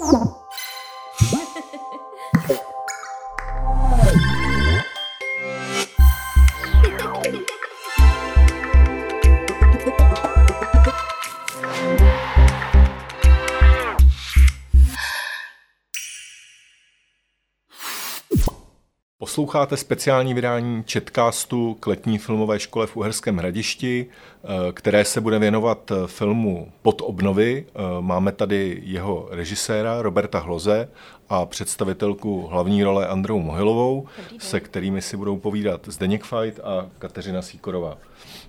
Yeah. Posloucháte speciální vydání Četkástu k letní filmové škole v Uherském hradišti, eh, které se bude věnovat eh, filmu Pod obnovy. Eh, máme tady jeho režiséra Roberta Hloze a představitelku hlavní role Androu Mohilovou, se kterými si budou povídat Zdeněk Fajt a Kateřina Síkorová.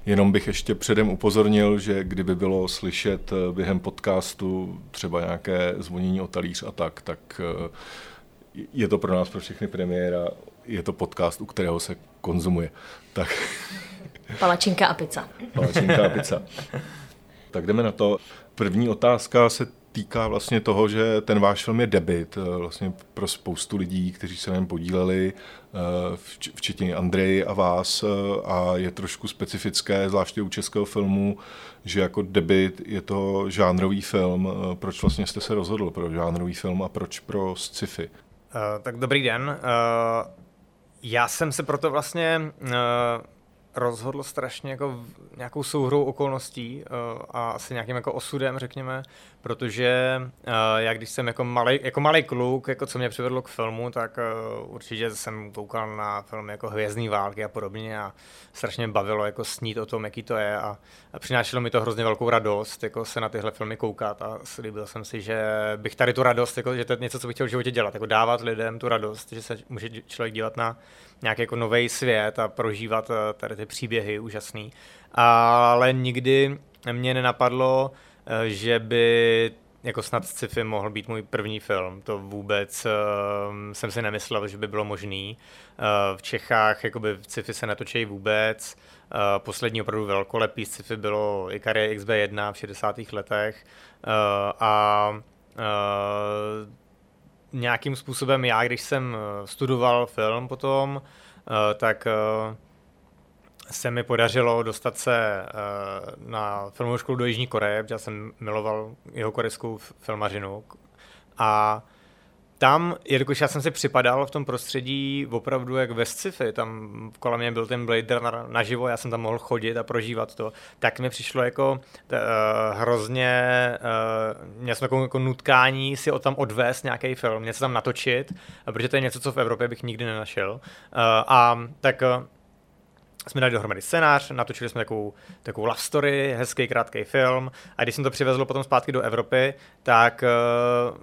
Jenom bych ještě předem upozornil, že kdyby bylo slyšet během podcastu třeba nějaké zvonění o talíř a tak, tak je to pro nás, pro všechny premiéra je to podcast, u kterého se konzumuje. Tak... Palačinka a pizza. Palačinka a pizza. Tak jdeme na to. První otázka se týká vlastně toho, že ten váš film je debit eh, vlastně pro spoustu lidí, kteří se na něm podíleli, eh, včetně Andrej a vás eh, a je trošku specifické, zvláště u českého filmu, že jako debit je to žánrový film. Proč vlastně jste se rozhodl pro žánrový film a proč pro sci-fi? Uh, tak dobrý den. Uh, já jsem se proto vlastně uh, rozhodl strašně jako nějakou souhrou okolností uh, a asi nějakým jako osudem, řekněme, protože uh, já když jsem jako malý, jako malý kluk, jako co mě přivedlo k filmu, tak uh, určitě jsem koukal na filmy jako Hvězdní války a podobně a strašně bavilo jako snít o tom, jaký to je a, a přinášelo mi to hrozně velkou radost, jako se na tyhle filmy koukat a slíbil jsem si, že bych tady tu radost, jako, že to je něco, co bych chtěl v životě dělat, jako dávat lidem tu radost, že se může člověk dívat na nějaký jako nový svět a prožívat tady ty příběhy úžasný. Ale nikdy mě nenapadlo, Eh, že by jako snad sci-fi mohl být můj první film. To vůbec uh, jsem si nemyslel, že by bylo možný. Uh, v Čechách jakoby v sci-fi se natočí vůbec. Uh, poslední opravdu velkolepý sci-fi bylo Ikarie XB1 v 60. letech. Uh, a uh, nějakým způsobem já, když jsem studoval film potom, uh, tak uh, se mi podařilo dostat se uh, na filmovou školu do Jižní Koreje, protože jsem miloval jeho korejskou filmařinu. A tam, jelikož já jsem si připadal v tom prostředí opravdu jak ve sci-fi, tam kolem mě byl ten Blade Runner naživo, já jsem tam mohl chodit a prožívat to, tak mi přišlo jako uh, hrozně, uh, měl jsem takovou jako nutkání si o tam odvést nějaký film, něco tam natočit, protože to je něco, co v Evropě bych nikdy nenašel. Uh, a tak uh, jsme dali dohromady scénář, natočili jsme takovou, takovou love story, hezký krátký film. A když jsem to přivezl potom zpátky do Evropy, tak uh,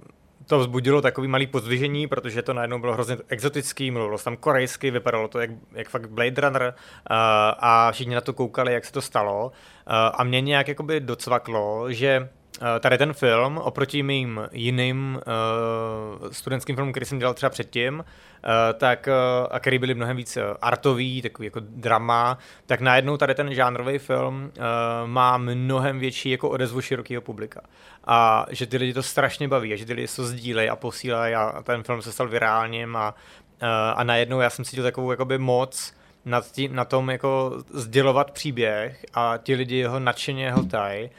to vzbudilo takový malý pozdvižení, protože to najednou bylo hrozně exotický, mluvilo tam korejsky, vypadalo to jak, jak fakt Blade Runner uh, a všichni na to koukali, jak se to stalo. Uh, a mě nějak jakoby docvaklo, že Eh, tady ten film, oproti mým jiným uh, studentským filmům, který jsem dělal třeba předtím, uh, tak, uh, a který byly mnohem víc artový, takový jako drama, tak najednou tady ten žánrový film uh, má mnohem větší jako odezvu širokého publika. A že ty lidi to strašně baví, a že ty lidi to sdílejí a posílají a ten film se stal virálním a, uh, a najednou já jsem cítil takovou jakoby moc, nad tím, na tom jako sdělovat příběh a ti lidi ho nadšeně hltají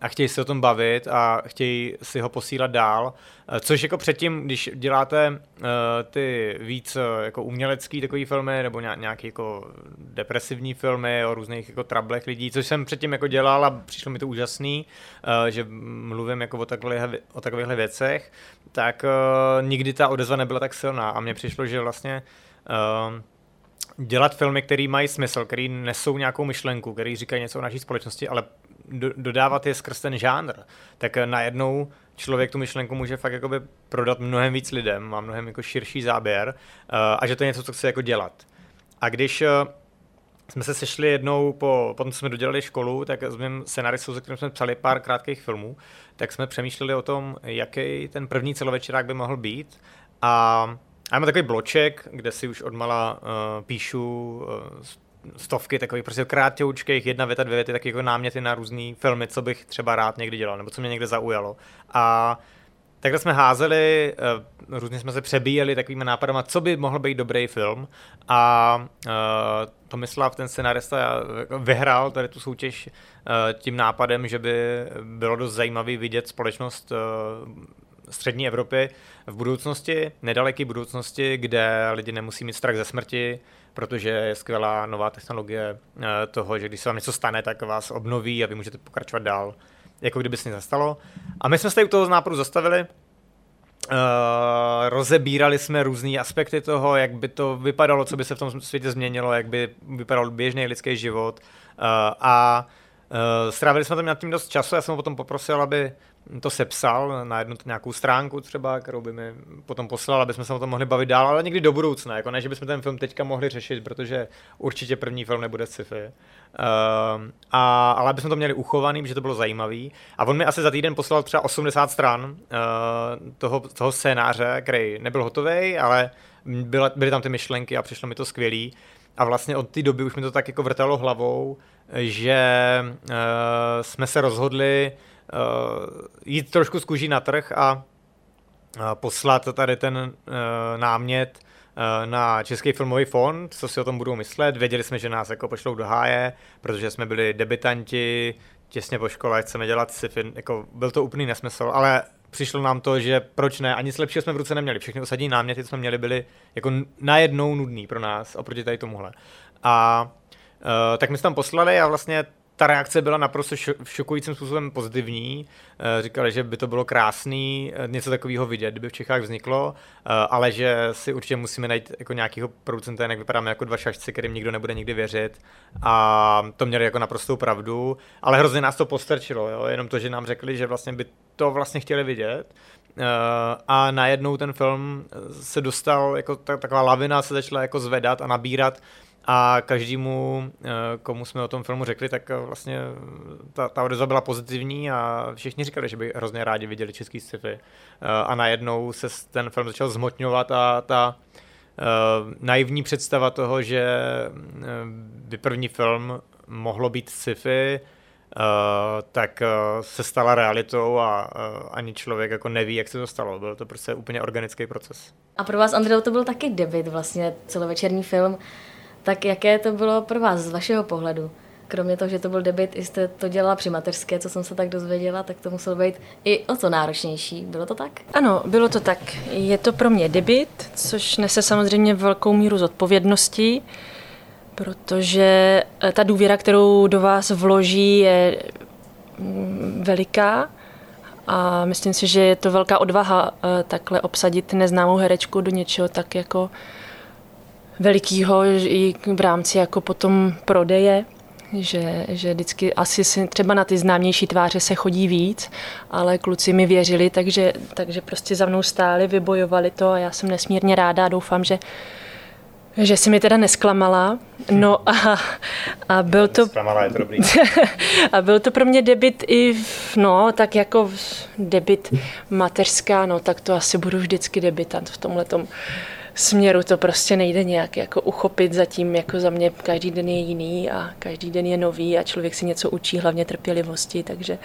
a chtějí se o tom bavit a chtějí si ho posílat dál, uh, což jako předtím, když děláte uh, ty víc uh, jako umělecký takový filmy nebo nějaký jako depresivní filmy o různých jako trablech lidí, což jsem předtím jako dělal a přišlo mi to úžasný, uh, že mluvím jako o, takových, o takovýchhle věcech, tak nikdy ta odezva nebyla tak silná a mně přišlo, že vlastně uh, dělat filmy, které mají smysl, které nesou nějakou myšlenku, které říkají něco o naší společnosti, ale do, dodávat je skrz ten žánr, tak najednou člověk tu myšlenku může fakt jakoby prodat mnohem víc lidem, má mnohem jako širší záběr uh, a že to je něco, co chce jako dělat. A když uh, jsme se sešli jednou, po, potom jsme dodělali školu, tak s mým scenaristou, se kterým jsme psali pár krátkých filmů, tak jsme přemýšleli o tom, jaký ten první celovečerák by mohl být. A já mám takový bloček, kde si už odmala uh, píšu uh, stovky takových prostě krátěučkých, jedna věta, dvě věty, tak jako náměty na různé filmy, co bych třeba rád někdy dělal, nebo co mě někde zaujalo. A takhle jsme házeli, uh, různě jsme se přebíjeli takovými nápadama, co by mohl být dobrý film. A uh, Tomislav, ten scenarista, vyhrál tady tu soutěž uh, tím nápadem, že by bylo dost zajímavý vidět společnost střední Evropy v budoucnosti, nedaleké budoucnosti, kde lidi nemusí mít strach ze smrti, protože je skvělá nová technologie eh, toho, že když se vám něco stane, tak vás obnoví a vy můžete pokračovat dál, jako kdyby se nic nestalo. A my jsme se tady u toho z náporu zastavili, Uh, rozebírali jsme různé aspekty toho, jak by to vypadalo, co by se v tom světě změnilo, jak by vypadal běžný lidský život. Uh, a strávili jsme tam nad tím dost času, já jsem ho potom poprosil, aby to sepsal na jednu nějakou stránku třeba, kterou by mi potom poslal, aby jsme se o tom mohli bavit dál, ale někdy do budoucna, jako ne, že bychom ten film teďka mohli řešit, protože určitě první film nebude sci-fi. Uh, a, ale aby jsme to měli uchovaný, že to bylo zajímavý. A on mi asi za týden poslal třeba 80 stran uh, toho, toho scénáře, který nebyl hotový, ale byla, byly tam ty myšlenky a přišlo mi to skvělý. A vlastně od té doby už mi to tak jako vrtalo hlavou, že uh, jsme se rozhodli, uh, jít trošku z kůží na trh a uh, poslat tady ten námět na Český filmový fond, co si o tom budou myslet. Věděli jsme, že nás jako pošlou do háje, protože jsme byli debitanti, těsně po škole, chceme dělat sci-fi, jako byl to úplný nesmysl, ale přišlo nám to, že proč ne, ani lepšího jsme v ruce neměli. Všechny osadní náměty, co jsme měli, byly jako najednou nudný pro nás oproti tady tomuhle. A tak my jsme tam poslali a vlastně ta reakce byla naprosto šokujícím způsobem pozitivní. Eh, říkali, že by to bylo krásný eh, něco takového vidět, kdyby v Čechách vzniklo, eh, ale že si určitě musíme najít jako nějakého producenta, jak vypadáme jako dva šašci, kterým nikdo nebude nikdy věřit. A to měli jako naprostou pravdu, ale hrozně nás to postrčilo, jo? jenom to, že nám řekli, že vlastně by to vlastně chtěli vidět. A najednou ten film se dostal, jako taková lavina se začala jako zvedat a nabírat a každému, eh, komu jsme o tom filmu řekli, tak eh, vlastně ta, ta odezva byla pozitivní a všichni říkali, že by hrozně rádi viděli český sci-fi. Eh, a najednou se ten film začal zmotňovat a ta naivní představa toho, že by první film mohlo být sci-fi, Uh, tak uh, se stala realitou a uh, ani člověk jako neví, jak se to stalo. Byl to prostě úplně organický proces. A pro vás, Andrej, to byl taky debit, vlastně celovečerní film. Tak jaké to bylo pro vás z vašeho pohledu? Kromě toho, že to byl debit, jste to dělala při mateřské, co jsem se tak dozvěděla, tak to muselo být i o co náročnější. Bylo to tak? Ano, bylo to tak. Je to pro mě debit, což nese samozřejmě velkou míru zodpovědnosti, protože eh, ta důvěra, kterou do vás vloží, je mm, veliká a myslím si, že je to velká odvaha eh, takhle obsadit neznámou herečku do něčeho tak jako velikýho i v rámci jako potom prodeje, že, že vždycky asi si, třeba na ty známější tváře se chodí víc, ale kluci mi věřili, takže, takže prostě za mnou stáli, vybojovali to a já jsem nesmírně ráda a doufám, že že si mi teda nesklamala. No a, a byl to... Sklamala je to dobrý. a byl to pro mě debit i, no, tak jako debit mateřská, no, tak to asi budu vždycky debitant v tomhletom směru to prostě nejde nějak jako uchopit zatím, jako za mě každý den je jiný a každý den je nový a člověk si něco učí, hlavně trpělivosti, takže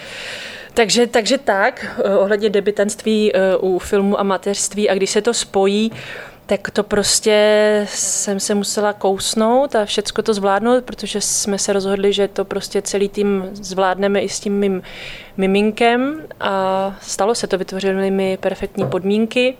takže, takže tak, eh, ohledně debitanství eh, u filmu a mateřství a když se to spojí, tak to prostě jsem se musela kousnout a všecko to zvládnout, protože jsme se rozhodli, že to prostě celý tým zvládneme i s tím mým miminkem a stalo se to, vytvořili mi perfektní podmínky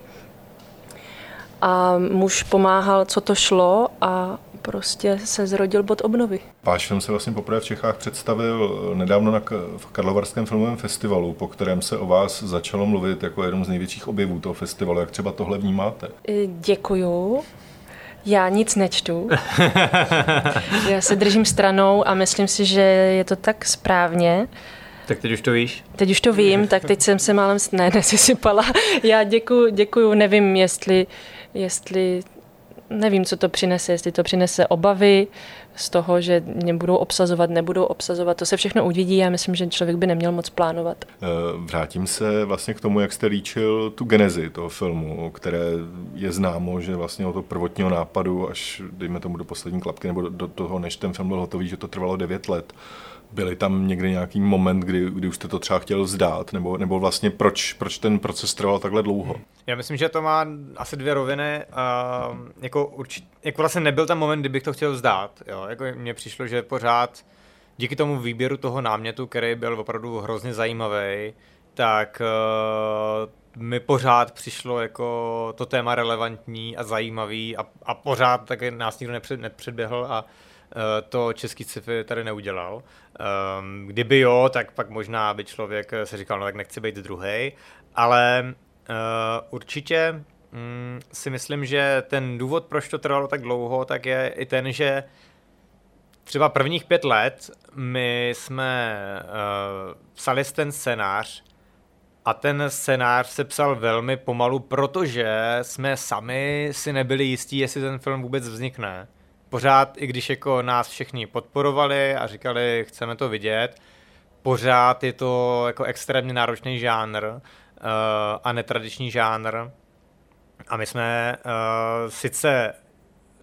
a muž pomáhal, co to šlo a prostě se zrodil bod obnovy. Váš film se vlastně poprvé v Čechách představil nedávno na v Karlovarském filmovém festivalu, po kterém se o vás začalo mluvit jako jednom z největších objevů toho festivalu. Jak třeba tohle vnímáte? Děkuju. Já nic nečtu. Já se držím stranou a myslím si, že je to tak správně. Tak teď už to víš? Teď už to vím, tak teď jsem se málem ne, nesysypala. Já děkuju, děkuju, nevím, jestli jestli nevím, co to přinese, jestli to přinese obavy z toho, že mě budou obsazovat, nebudou obsazovat. To se všechno uvidí. Já myslím, že člověk by neměl moc plánovat. Eh, vrátím se vlastně k tomu, jak jste líčil tu genezi toho filmu, které je známo, že vlastně od toho prvotního nápadu až, dejme tomu, do poslední klapky nebo do toho, než ten film byl hotový, že to trvalo 9 let. Byly tam někdy nějaký moment, kdy, kdy už jste to třeba chtěl vzdát, nebo, nebo vlastně proč, proč ten proces trval takhle dlouho? Já myslím, že to má asi dvě roviny. Uh, jako, určitě, jako vlastně nebyl ten moment, kdybych to chtěl vzdát. Jo? Jako mně přišlo, že pořád díky tomu výběru toho námětu, který byl opravdu hrozně zajímavý, tak uh, mi pořád přišlo jako to téma relevantní a zajímavý a, a pořád tak nás nikdo nepřed, nepředběhl a uh, to český sci-fi tady neudělal. Um, kdyby jo, tak pak možná by člověk se říkal, no tak nechci být druhý, ale uh, určitě um, si myslím, že ten důvod, proč to trvalo tak dlouho, tak je i ten, že třeba prvních pět let my jsme psali ten scénář a ten scénář se psal velmi pomalu, protože jsme sami si nebyli jistí, jestli ten film vůbec vznikne. Pořád, i když jako nás všichni podporovali a říkali, chceme to vidět, pořád je to jako extrémně náročný žánr uh, a netradiční žánr. A my jsme uh, sice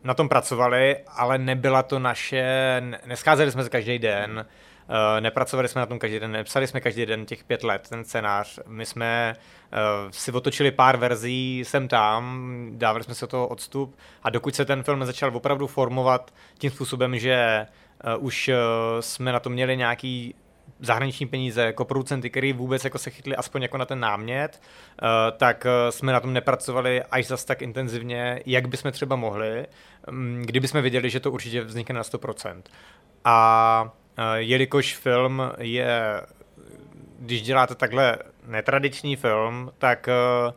na tom pracovali, ale nebyla to naše, nescházeli jsme se každý den, Uh, nepracovali jsme na tom každý den, nepsali jsme každý den těch pět let ten scénář. My jsme uh, si otočili pár verzí sem tam, dávali jsme se toho odstup a dokud se ten film začal opravdu formovat tím způsobem, že uh, už jsme na to měli nějaký zahraniční peníze, jako producenty, který vůbec jako se chytli aspoň jako na ten námět, tak jsme na tom nepracovali až zas tak intenzivně, jak bychom třeba mohli, um, kdyby jsme věděli, že to určitě vznikne na 100%. A jelikož film je, když děláte takhle netradiční film, tak uh,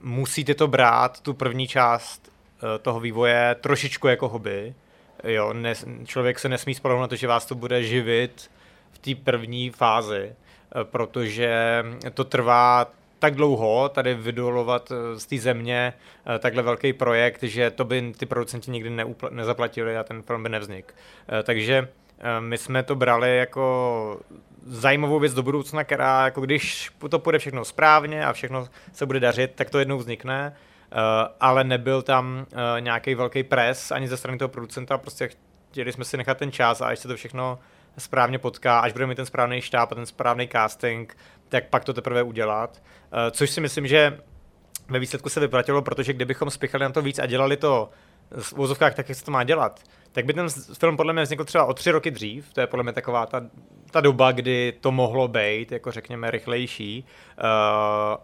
musíte to brát, tu první část uh, toho vývoje, trošičku jako hobby. Jo, ne, člověk se nesmí spolehnout na to, že vás to bude živit v té první fázi, eh, protože to trvá tak dlouho tady vydolovat eh, z té země eh, takhle velký projekt, že to by ty producenti nikdy nezaplatili a ten film by nevznik. Takže my jsme to brali jako zajímavou věc do budoucna, která jako když to půjde všechno správně a všechno se bude dařit, tak to jednou vznikne, ale nebyl tam nějaký velký pres ani ze strany toho producenta, prostě chtěli jsme si nechat ten čas a až se to všechno správně potká, až budeme mít ten správný štáb a ten správný casting, tak pak to teprve udělat. Eh, což si myslím, že ve výsledku se vyplatilo, protože kdybychom spěchali na to víc a dělali to v úzovkách tak, jak se to má dělat, tak by ten film podle mě vznikl třeba o tři roky dřív. To je podle mě taková ta, ta doba, kdy to mohlo být, jako řekněme, rychlejší. Uh,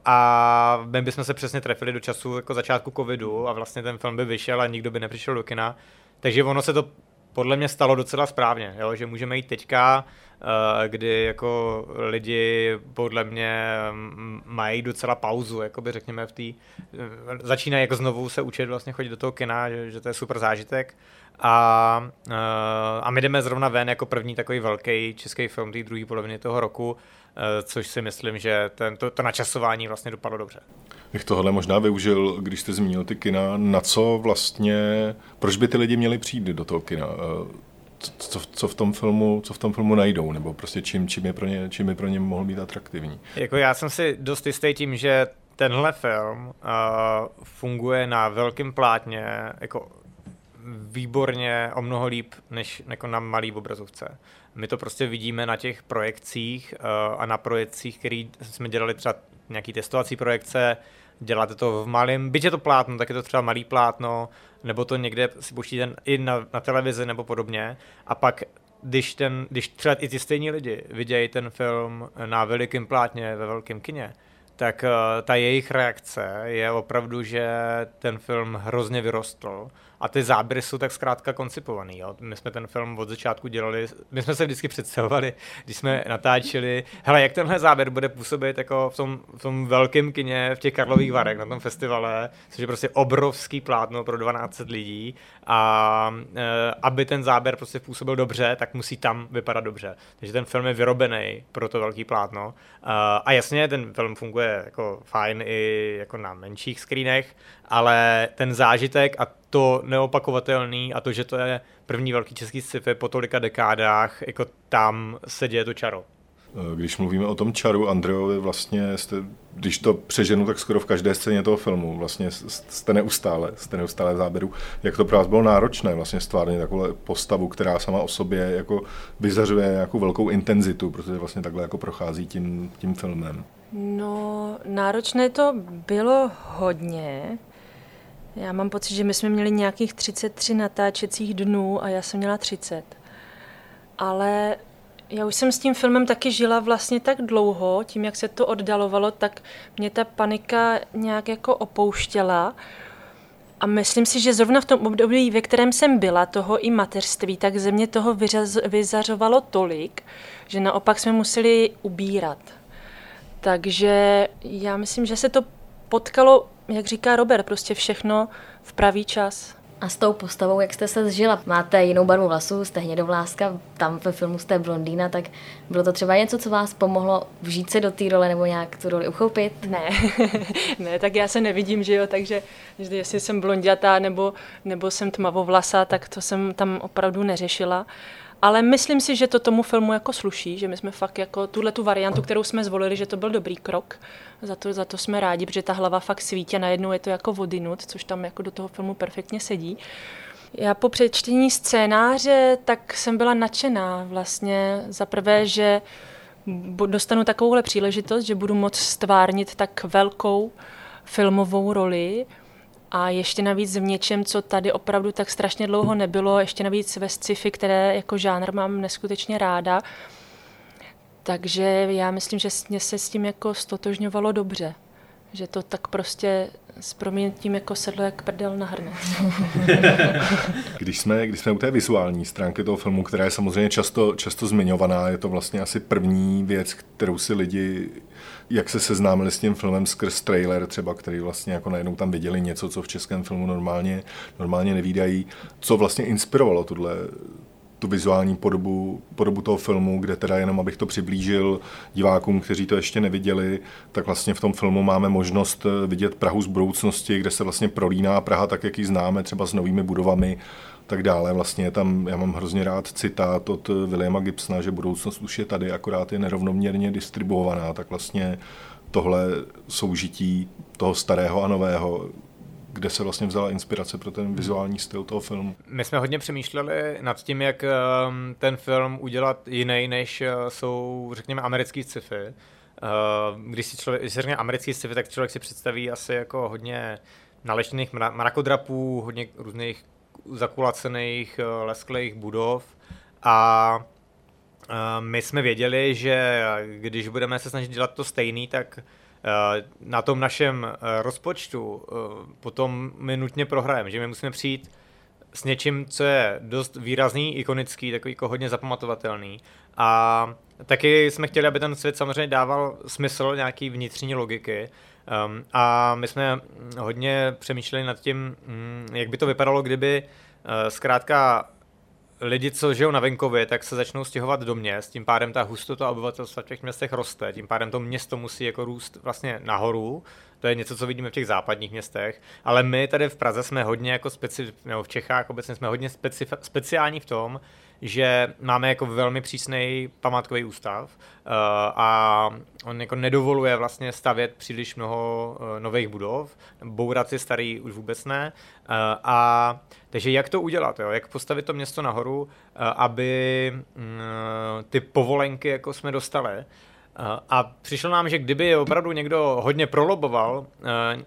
a my bychom se přesně trefili do času jako začátku covidu a vlastně ten film by vyšel a nikdo by nepřišel do kina. Takže ono se to podle mě stalo docela správně, jo? že můžeme jít teďka, uh, kdy jako lidi podle mě mají docela pauzu, jakoby řekněme v té, uh, začínají jako znovu se učit vlastně chodit do toho kina, že, že to je super zážitek a, uh, a my jdeme zrovna ven jako první takový velký český film té druhé poloviny toho roku, což si myslím, že ten, to, načasování vlastně dopadlo dobře. Bych tohle možná využil, když jste zmínil ty kina, na co vlastně, proč by ty lidi měli přijít do toho kina? Uh, co, co, v tom filmu, co v tom filmu najdou, nebo prostě čím, čím, je pro ně, čím je pro ně mohl být atraktivní. Jako já jsem si dost jistý tím, že tenhle film uh, funguje na velkém plátně jako výborně, o mnoho líp, než jako na malý obrazovce. My to prostě vidíme na těch projekcích uh, a na projekcích, které jsme dělali třeba nějaký testovací projekce, děláte to v malém, byť je to plátno, tak je to třeba malý plátno, nebo to někde si pouštíte i na, na televizi nebo podobně. A pak, když, ten, když třeba i ty stejní lidi vidějí ten film na velikém plátně ve velkém kině, tak uh, ta jejich reakce je opravdu, že ten film hrozně vyrostl a ty záběry jsou tak zkrátka koncipovaný. Jo. My jsme ten film od začátku dělali, my jsme se vždycky představovali, když jsme natáčeli, hele, jak tenhle záběr bude působit jako v tom, v tom velkém kině v těch Karlových Varech na tom festivale, což je prostě obrovský plátno pro 12 lidí a e, aby ten záběr prostě působil dobře, tak musí tam vypadat dobře. Takže ten film je vyrobený pro to velký plátno. A, a jasně, ten film funguje jako fajn i jako na menších screenech, ale ten zážitek a to neopakovatelný a to, že to je první velký český sci-fi po tolika dekádách, jako tam se děje to čaro. Eh, když mluvíme o tom čaru Andrejovi, vlastně jste, když to přeženu, tak skoro v každé scéně toho filmu vlastně jste neustále, jste neustále v záběru. Jak to pro vás bylo náročné vlastně stvárnit takovou postavu, která sama o sobě jako vyzařuje nějakou velkou intenzitu, protože vlastně takhle jako prochází tím, tím filmem. No, náročné to bylo hodně. Já mám pocit, že my jsme měli nějakých 33 natáčecích dnů a já jsem měla 30. Ale Já už jsem s tím filmem taky žila vlastně tak dlouho, tím, jak se to oddalovalo, tak mě ta panika nějak jako opouštěla. A myslím si, že zrovna v tom období, ve kterém jsem byla, toho i mateřství, tak ze mě toho vyřaz, vyzařovalo tolik, že naopak jsme museli ubírat. Takže já myslím, že se to potkalo, jak říká Robert, prostě všechno v pravý čas. A s tou postavou, jak jste se zžila? Máte jinou barvu vlasů, jste hnědovláska, tam ve filmu jste blondýna, tak bylo to třeba něco, co vás pomohlo vžít se do té role nebo nějak tu roli uchopit? Ne, ne, tak já se nevidím, že jo, takže jestli jsem blondětá nebo, nebo jsem tmavovlasá, tak to jsem tam opravdu neřešila. Ale myslím si, že to tomu filmu jako sluší, že my jsme fakt jako tuhle tu variantu, kterou jsme zvolili, že to byl dobrý krok. Za to, za to jsme rádi, protože ta hlava fakt svítí a najednou je to jako vodinut, což tam jako do toho filmu perfektně sedí. Já po přečtení scénáře tak jsem byla nadšená vlastně za prvé, že dostanu takovouhle příležitost, že budu moct stvárnit tak velkou filmovou roli, a ještě navíc v něčem, co tady opravdu tak strašně dlouho nebylo, ještě navíc ve sci-fi, které jako žánr mám neskutečně ráda. Takže já myslím, že mě se s tím jako stotožňovalo dobře. Že to tak prostě s proměnitím jako sedlo jak prdel na hrnec. když, jsme, když jsme u té vizuální stránky toho filmu, která je samozřejmě často, často zmiňovaná, je to vlastně asi první věc, kterou si lidi jak se seznámili s tím filmem skrz trailer třeba, který vlastně jako najednou tam viděli něco, co v českém filmu normálně, normálně nevídají. Co vlastně inspirovalo tuhle, tu vizuální podobu, podobu toho filmu, kde teda jenom abych to přiblížil divákům, kteří to ještě neviděli, tak vlastně v tom filmu máme možnost vidět Prahu z budoucnosti, kde se vlastně prolíná Praha tak, jak ji známe, třeba s novými budovami, tak dále. Vlastně je tam, já mám hrozně rád citát od Williama Gibsona, že budoucnost už je tady, akorát je nerovnoměrně distribuovaná, tak vlastně tohle soužití toho starého a nového, kde se vlastně vzala inspirace pro ten vizuální styl toho filmu. My jsme hodně přemýšleli nad tím, jak ehm, ten film udělat jiný, než eh, jsou, řekněme, americký sci-fi. Eh, když si člověk, když si řekne americký sci-fi, tak člověk si představí asi jako hodně naleštěných mrakodrapů, hodně různých zakulacených eh, lesklých budov a eh, my jsme věděli, že když budeme se snažit dělat to stejný, tak eh, na tom našem rozpočtu potom my nutně prohrajeme, že my musíme přijít s něčím, co je dost výrazný, ikonický, takový jako hodně zapamatovatelný. A taky jsme chtěli, aby ten svět samozřejmě dával smysl nějaký vnitřní logiky. Um, a my jsme hodně přemýšleli nad tím, mm, jak by to vypadalo, kdyby zkrátka lidi, co žijou na venkově, tak se začnou stěhovat do měst, tím pádem ta hustota obyvatelstva v těch městech roste, tím pádem to město musí jako růst vlastně nahoru, to je něco, co vidíme v těch západních městech, ale my tady v Praze jsme hodně jako speci, nebo v Čechách obecně jsme hodně specif, speciální v tom, že máme jako velmi přísný památkový ústav uh, a on jako nedovoluje vlastně stavět příliš mnoho uh, nových budov, bourat si starý už vůbec ne. Uh, a takže jak to udělat, jo? jak postavit to město nahoru, aby uh, ty povolenky jako jsme dostali, a přišlo nám, že kdyby opravdu někdo hodně proloboval uh,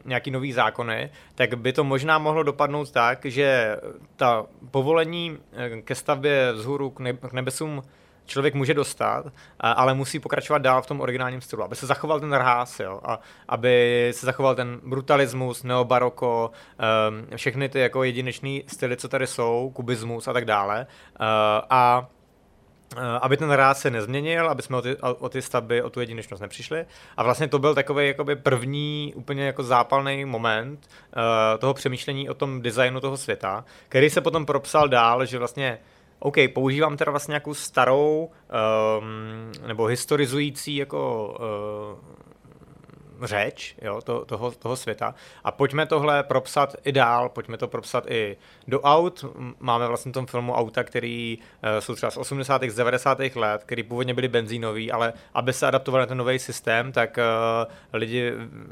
nějaký nový zákony, tak by to možná mohlo dopadnout tak, že ta povolení eh, ke stavbě vzhůru k, ne- k nebesům člověk může dostat, ale musí pokračovat dál v tom originálním stylu, aby se zachoval ten ráz, jo, a aby se zachoval ten brutalismus, neobaroko, um, všechny ty jako jedinečné styly, co tady jsou, kubismus a tak dále. Uh, a Eh, aby ten ráz se nezměnil, aby jsme o ty, o ty stavby, o tu jedinečnost nepřišli. A vlastně to byl takový jakoby první úplně jako zápalný moment uh, toho přemýšlení o tom designu toho světa, který se potom propsal dál, že vlastně OK, používám teda vlastně nějakou starou um, nebo historizující jako uh, řeč jo, to, toho, toho světa. A pojďme tohle propsat i dál, pojďme to propsat i do aut. Máme vlastně v tom filmu auta, který uh, jsou třeba z 80. z 90. let, který původně byly benzínový, ale aby se adaptovali na ten nový systém, tak uh, lidi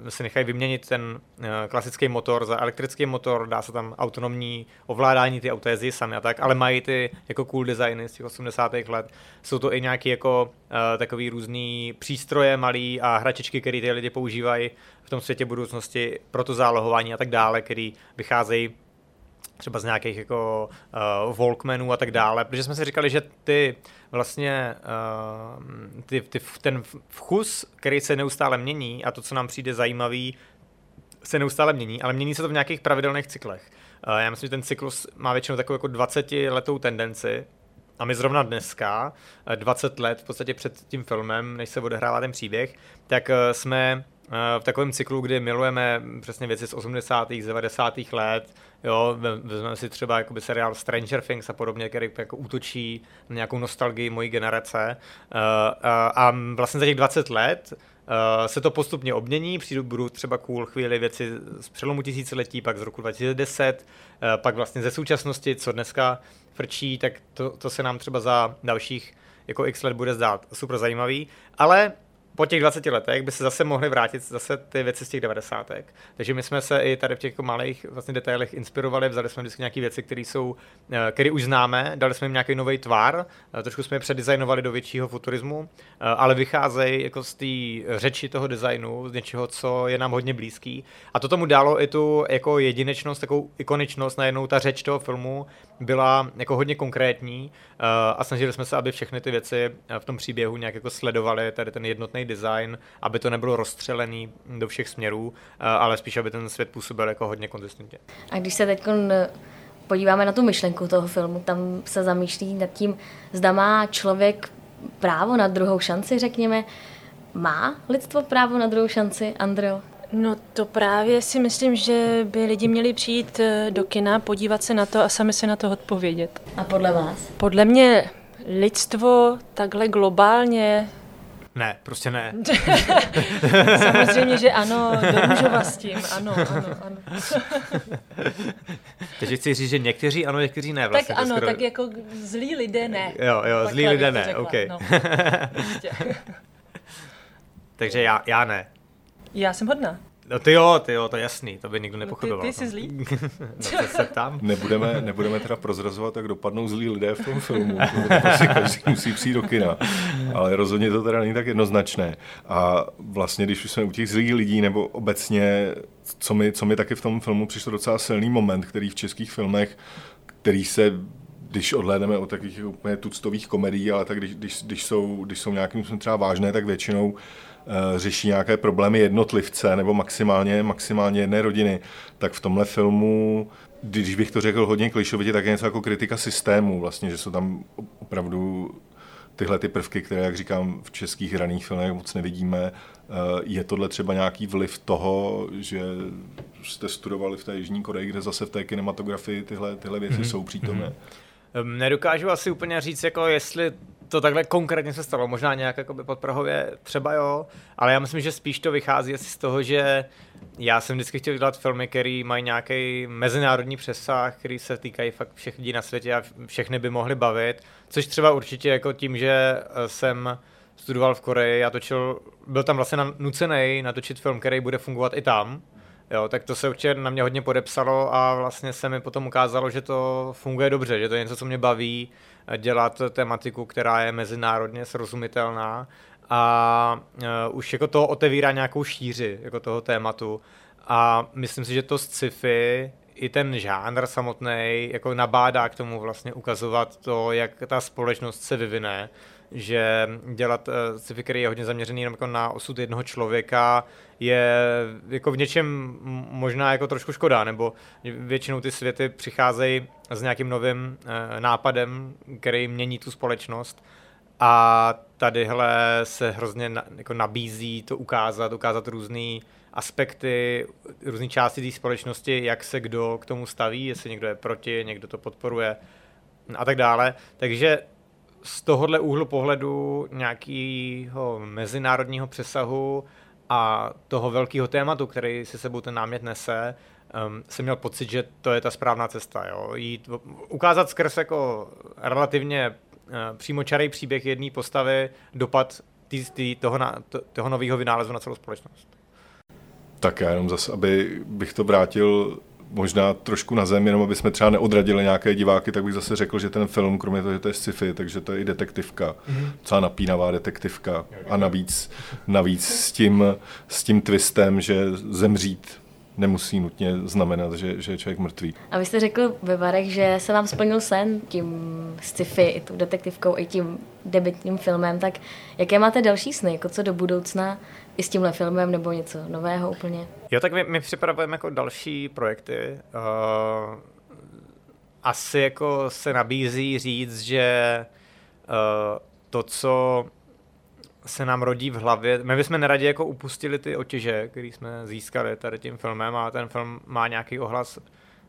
si nechají vyměnit ten uh, klasický motor za elektrický motor, dá se tam autonomní ovládání, ty auta jezdí sami a tak, ale mají ty jako cool designy z těch 80. let. Jsou to i nějaký jako takový různý přístroje malý a hračičky, které ty lidi používají v tom světě budoucnosti pro to zálohování a tak dále, který vycházejí třeba z nějakých jako uh, Walkmanů a tak dále, protože jsme si říkali, že ty vlastně uh, ty, ty, ten vkus, který se neustále mění a to, co nám přijde zajímavý, se neustále mění, ale mění se to v nějakých pravidelných cyklech. Uh, já myslím, že ten cyklus má většinou takovou jako 20 letou tendenci, a my zrovna dneska, 20 let v podstatě před tím filmem, než se odehrává ten příběh, tak jsme v takovém cyklu, kdy milujeme přesně věci z 80. 90. let, jo, vezmeme si třeba jakoby seriál Stranger Things a podobně, který jako útočí na nějakou nostalgii mojí generace a vlastně za těch 20 let se to postupně obmění, přijdu, budou třeba cool chvíli věci z přelomu tisíciletí, pak z roku 2010, pak vlastně ze současnosti, co dneska frčí, tak to, to se nám třeba za dalších jako x let bude zdát super zajímavý, ale po těch 20 letech by se zase mohly vrátit zase ty věci z těch 90. Takže my jsme se i tady v těch jako malých vlastně detailech inspirovali, vzali jsme vždycky nějaké věci, které jsou, eh, které už známe, dali jsme jim nějaký nový tvar, eh, trošku jsme je předizajnovali do většího futurismu, eh, ale vycházejí jako z té řeči toho designu, z něčeho, co je nám hodně blízký. A to tomu dalo i tu jako jedinečnost, takovou ikoničnost, najednou ta řeč toho filmu byla jako hodně konkrétní a snažili jsme se, aby všechny ty věci v tom příběhu nějak jako sledovali tady ten jednotný design, aby to nebylo rozstřelený do všech směrů, eh, ale spíš, aby ten svět působil jako hodně konzistentně. A když se teď podíváme na tu myšlenku toho filmu, tam se zamýšlí nad tím, zda má člověk právo na druhou šanci, řekněme. Má lidstvo právo na druhou šanci, Andreo? No to právě si myslím, že by lidi měli přijít eh, do kina, podívat se na to a sami se na to odpovědět. A podle vás? Podle mě lidstvo takhle globálně ne, prostě ne. Samozřejmě, že ano, domůžu s tím, ano, ano, ano. Takže chci říct, že někteří ano, někteří ne. Vlastně, tak ano, skoro... tak jako zlí lidé ne. Jo, jo, zlí lidé ne, řekla, OK. No. Prostě. Takže já, já ne. Já jsem hodná. No ty jo, ty jo, to je jasný, to by nikdo nepochyboval. No ty, ty jsi zlý? no, se tam. Nebudeme, nebudeme teda prozrazovat, jak dopadnou zlí lidé v tom filmu. To prostě každý musí přijít do kina. Ale rozhodně to teda není tak jednoznačné. A vlastně, když už jsme u těch zlých lidí, nebo obecně, co mi, co mi taky v tom filmu přišlo docela silný moment, který v českých filmech, který se když odhlédneme od takových úplně tuctových komedií, ale tak když, když, když, jsou, když jsou nějakým třeba vážné, tak většinou Eh, řeší nějaké problémy jednotlivce nebo maximálně, maximálně jedné rodiny, tak v tomhle filmu když bych to řekl hodně klišovitě, tak je něco jako kritika systému, vlastně, že jsou tam opravdu tyhle ty prvky, které, jak říkám, v českých hraných filmech moc nevidíme. Eh, je tohle třeba nějaký vliv toho, že jste studovali v té Jižní Koreji, kde zase v té kinematografii tyhle, tyhle věci mm-hmm. jsou přítomné? Mm-hmm. Nedokážu asi úplně říct, jako jestli to takhle konkrétně se stalo, možná nějak jako by podprahově třeba jo, ale já myslím, že spíš to vychází asi z toho, že já jsem vždycky chtěl dělat filmy, které mají nějaký mezinárodní přesah, který se týkají fakt všech lidí na světě a všechny by mohly bavit, což třeba určitě jako tím, že eh, jsem studoval v Koreji a točil, byl tam vlastně nucený natočit film, který bude fungovat i tam, Jo, tak to se určitě na mě hodně podepsalo a vlastně se mi potom ukázalo, že to funguje dobře, že to je něco, co mě baví, dělat tematiku, která je mezinárodně srozumitelná a uh, už jako to otevírá nějakou šíři jako toho tématu. A myslím si, že to sci-fi i ten žánr samotný jako nabádá k tomu vlastně ukazovat to, jak ta společnost se vyvine, že dělat uh, sci-fi, který je hodně zaměřený jenom jako na osud jednoho člověka, je jako v něčem možná jako trošku škoda, nebo většinou ty světy přicházejí s nějakým novým uh, nápadem, který mění tu společnost a tadyhle se hrozně na, jako nabízí to ukázat, ukázat různý aspekty, různé části té společnosti, jak se kdo k tomu staví, jestli někdo je proti, někdo to podporuje a tak dále. Takže z tohohle úhlu pohledu nějakého mezinárodního přesahu a toho velkého tématu, který si sebou ten námět nese, um, jsem měl pocit, že to je ta správná cesta. Jo? Jít, ukázat skrz jako relativně uh, přímočarý příběh jedné postavy, dopad tý, tý, toho, na, to, toho nového vynálezu na celou společnost. Tak já jenom zase, aby bych to vrátil možná trošku na zem, jenom aby jsme třeba neodradili nějaké diváky, tak bych zase řekl, že ten film, kromě toho, že to je sci-fi, takže to je i detektivka, mm-hmm. celá napínavá detektivka a navíc, navíc s, tím, s tím twistem, že zemřít nemusí nutně znamenat, že, že je člověk mrtvý. A vy jste řekl ve Varech, že se vám splnil sen tím sci-fi, i tou detektivkou, i tím debitním filmem, tak jaké máte další sny, jako co do budoucna, i s tímhle filmem, nebo něco nového úplně? Jo, tak my, my připravujeme jako další projekty. Uh, asi jako se nabízí říct, že uh, to, co se nám rodí v hlavě. My bychom neradi jako upustili ty otěže, které jsme získali tady tím filmem a ten film má nějaký ohlas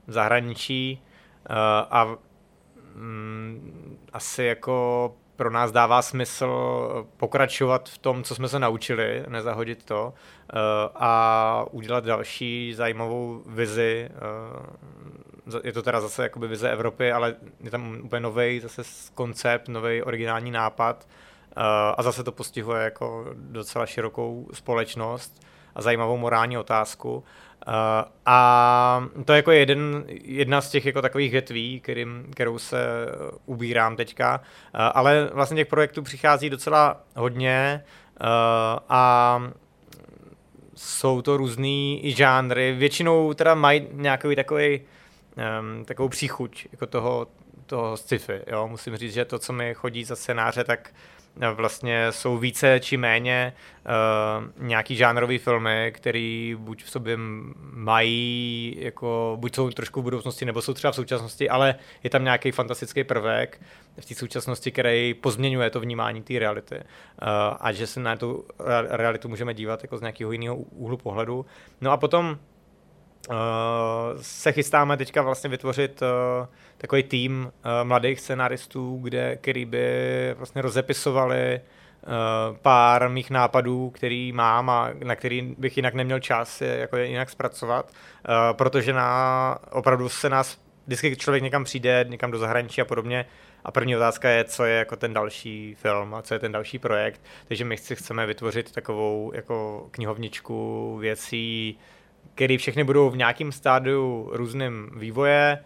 v zahraničí uh, a um, asi jako pro nás dává smysl pokračovat v tom, co jsme se naučili, nezahodit to uh, a udělat další zajímavou vizi. Uh, je to teda zase jakoby vize Evropy, ale je tam úplně nový zase koncept, nový originální nápad Eh, a zase to postihuje jako docela širokou společnost a zajímavou morální otázku. Uh, a to je jako jeden, jedna z těch jako takových větví, kterým, kterou se ubírám teďka. Uh, ale vlastně těch projektů přichází docela hodně uh, a jsou to různý i žánry. Většinou teda mají nějaký takový um, takovou příchuť jako toho, toho sci-fi. Jo? Musím říct, že to, co mi chodí za scénáře, tak vlastně jsou více či méně uh, nějaký žánrový filmy, který buď v sobě mají, jako, buď jsou trošku v budoucnosti, nebo jsou třeba v současnosti, ale je tam nějaký fantastický prvek v té současnosti, který pozměňuje to vnímání té reality. Uh, a že se na tu realitu můžeme dívat jako z nějakého jiného úhlu pohledu. No a potom uh, se chystáme teďka vlastně vytvořit uh, takový tým uh, mladých scenaristů, kde, který by vlastně rozepisovali uh, pár mých nápadů, který mám a na který bych jinak neměl čas je, jako je jinak zpracovat, uh, protože na, opravdu se nás, vždycky člověk někam přijde, někam do zahraničí a podobně, a první otázka je, co je jako ten další film a co je ten další projekt. Takže my chci, chceme vytvořit takovou jako knihovničku věcí, které všechny budou v nějakém stádiu různým vývoje,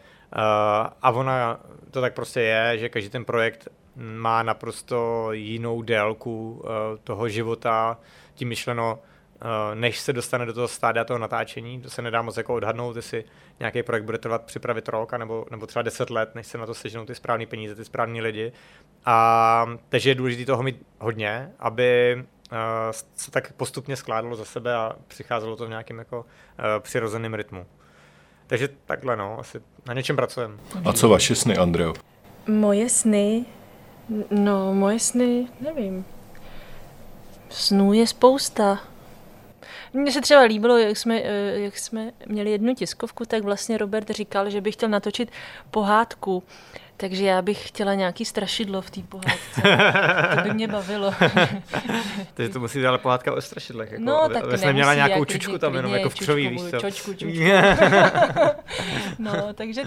a ona to tak prostě je, že každý ten projekt má naprosto jinou délku uh, toho života, tím myšleno, uh, než se dostane do toho stádia toho natáčení, to se nedá moc jako odhadnout, jestli nějaký projekt bude trvat připravit rok, nebo, nebo třeba 10 let, než se na to seženou ty správné peníze, ty správní lidi. A takže je důležité toho mít hodně, aby se tak postupně skládalo za sebe a přicházelo to v nějakém jako přirozeném rytmu. Takže takhle, no, asi na něčem pracujeme. A co vaše sny, Andreo? Moje sny? No, moje sny, nevím. Snů je spousta. Mně se třeba líbilo, jak jsme, eh, jak jsme měli jednu tiskovku, tak vlastně Robert říkal, že by chtěl natočit pohádku takže já bych chtěla nějaký strašidlo v té pohádce. to by mě bavilo. Takže to musí ale pohádka o strašidlech. Jako, no, tak to neměla nějakou jako čučku tam jenom jako v křoví, víš co? Čočku, čočku. no, takže...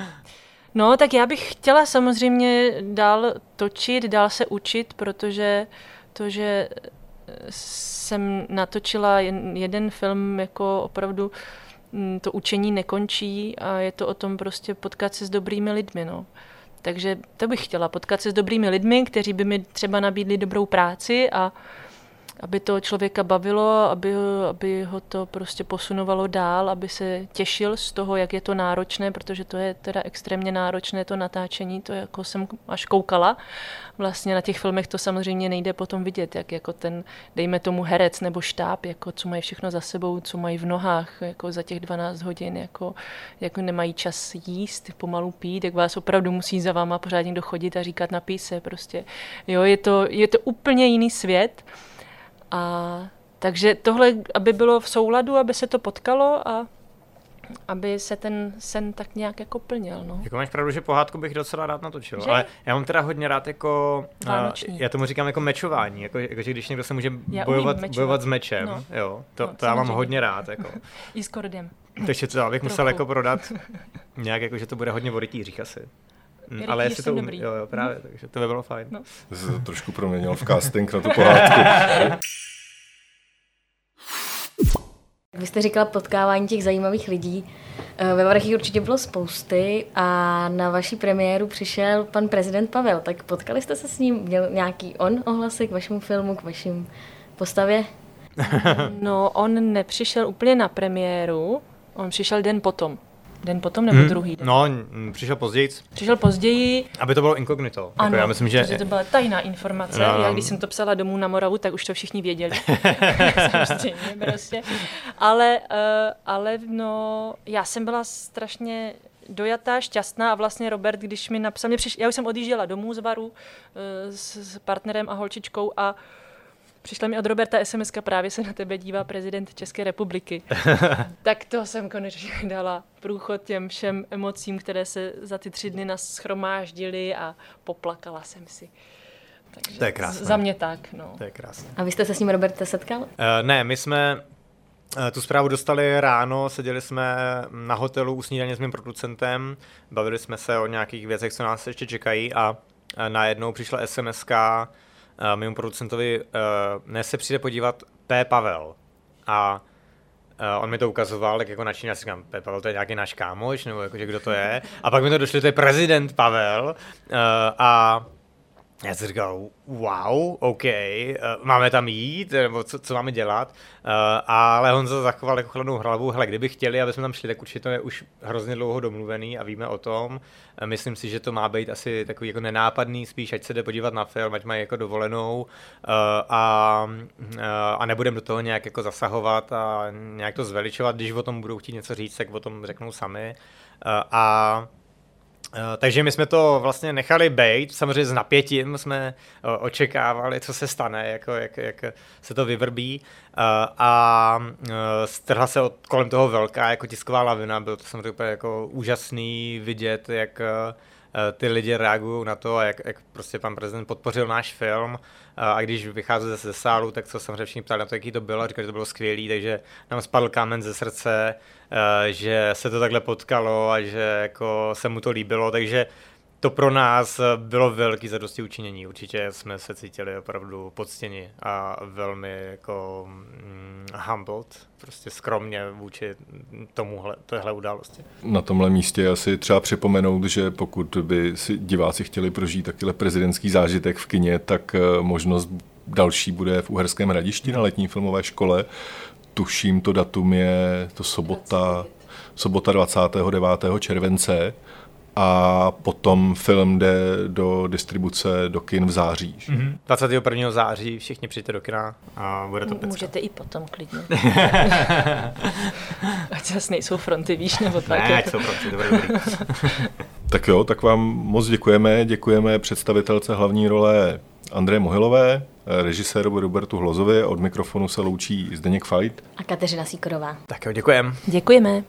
No, tak já bych chtěla samozřejmě dál točit, dál se učit, protože to, že jsem natočila jeden film jako opravdu mm, to učení nekončí a je to o tom prostě potkat se s dobrými lidmi. No. Takže to bych chtěla, potkat se s dobrými lidmi, kteří by mi třeba nabídli dobrou práci a aby to člověka bavilo, aby, aby ho to prostě posunovalo dál, aby se těšil z toho, jak je to náročné, protože to je teda extrémně náročné to natáčení, to jako jsem až koukala. Vlastně na těch filmech to samozřejmě nejde potom vidět, jak jako ten, dejme tomu herec nebo štáb, jako co mají všechno za sebou, co mají v nohách, jako za těch 12 hodin, jako, jako nemají čas jíst, pomalu pít, jak vás opravdu musí za váma pořád někdo chodit a říkat napij se prostě. Jo, je to, je to úplně jiný svět. A takže tohle, aby bylo v souladu, aby se to potkalo a aby se ten sen tak nějak jako plnil. No. Jako máš pravdu, že pohádku bych docela rád natočil, že? ale já mám teda hodně rád jako, uh, já tomu říkám jako mečování, jako, jako že když někdo se může bojovat, bojovat s mečem, no. jo, to, no, to já mám hodně rád. Jako. I s kordem. Takže to já bych musel jako prodat nějak, jako, že to bude hodně o rytířích asi. Mm, ale jestli to umí, jo, jo, právě, takže to by bylo fajn. No. Jsi to trošku proměnil v casting na tu pohádku. Vy jste říkala potkávání těch zajímavých lidí. Eh, ve Varech určitě bylo spousty a na vaší premiéru přišel pan prezident Pavel. Tak potkali jste se s ním? Měl nějaký on ohlasy k vašemu filmu, k vašim postavě? No, on nepřišel úplně na premiéru, On přišel den potom. Den potom nebo hmm. druhý den? No, přišel později. Přišel později. Aby to bylo inkognito. Jako ano, jako já myslím, že... to byla tajná informace. No. Já když jsem to psala domů na Moravu, tak už to všichni věděli. Samozřejmě, prostě. Ale, uh, ale no, já jsem byla strašně dojatá, šťastná a vlastně Robert, když mi napsal, mě přiš, já už jsem odjížděla domů z baru uh, s, s partnerem a holčičkou a Přišla mi od Roberta SMS, právě se na tebe dívá prezident České republiky. tak to jsem konečně dala průchod těm všem emocím, které se za ty tři dny nás schromáždily a poplakala jsem si. Takže to je krásné. Za mě tak, no. To je krásné. A vy jste se s ním, Roberte, setkal? Uh, ne, my jsme uh, tu zprávu dostali ráno, seděli jsme na hotelu u snídaně s mým producentem, bavili jsme se o nějakých věcech, co nás ještě čekají a uh, najednou přišla sms uh, mému producentovi, uh, ne se přijde podívat P. Pavel. A uh, on mi to ukazoval, tak jako načíně, já si říkám. Pavel to je nějaký náš kámoš, nebo jako, že kdo to je. A pak mi to došlo, to je prezident Pavel. Uh, a já jsem říkal, wow, OK, uh, máme tam jít, nebo co, co máme dělat, uh, ale on se zachoval jako chladnou hlavu, hele, kdyby chtěli, aby jsme tam šli, tak určitě to je už hrozně dlouho domluvený a víme o tom. Uh, myslím si, že to má být asi takový jako nenápadný, spíš ať se jde podívat na film, ať mají jako dovolenou a, a nebudem do toho nějak jako zasahovat a nějak to zveličovat, když o tom budou chtít něco říct, tak o tom řeknou sami. A Eh, takže my jsme to vlastně nechali být, samozřejmě s napětím jsme eh, očekávali, co se stane, jako, jak, jak se to vyvrbí. Eh, a strhla se od, kolem toho velká jako tisková lavina, bylo to samozřejmě jako úžasný vidět, jak ty lidi reagují na to, jak, jak prostě pan prezident podpořil náš film a když vycházeli ze sálu, tak co samozřejmě všichni ptali na to, jaký to bylo, a říkali, že to bylo skvělý, takže nám spadl kámen ze srdce, že se to takhle potkalo a že jako se mu to líbilo, takže to pro nás bylo velký zadosti učinění. Určitě jsme se cítili opravdu poctěni a velmi jako mm, humbled, prostě skromně vůči tomuhle, tohle události. Na tomhle místě asi třeba připomenout, že pokud by si diváci chtěli prožít takhle prezidentský zážitek v kině, tak eh, možnost další bude v Uherském hradišti na letní filmové škole. Tuším, to datum je to sobota, sobota 29. července a potom film jde do distribuce do kin v září. Mm-hmm. 21. září všichni přijďte do kina a bude to pecka. Můžete i potom klidně. ať zase nejsou fronty, víš, nebo tak. Ne, ať jsou fronty, to bude Tak jo, tak vám moc děkujeme. Děkujeme představitelce hlavní role Andreje Mohilové, režisérovi Robertu Hlozovi. Od mikrofonu se loučí Zdeněk Fajt. A Kateřina Síkorová. Tak jo, děkujeme. Děkujeme.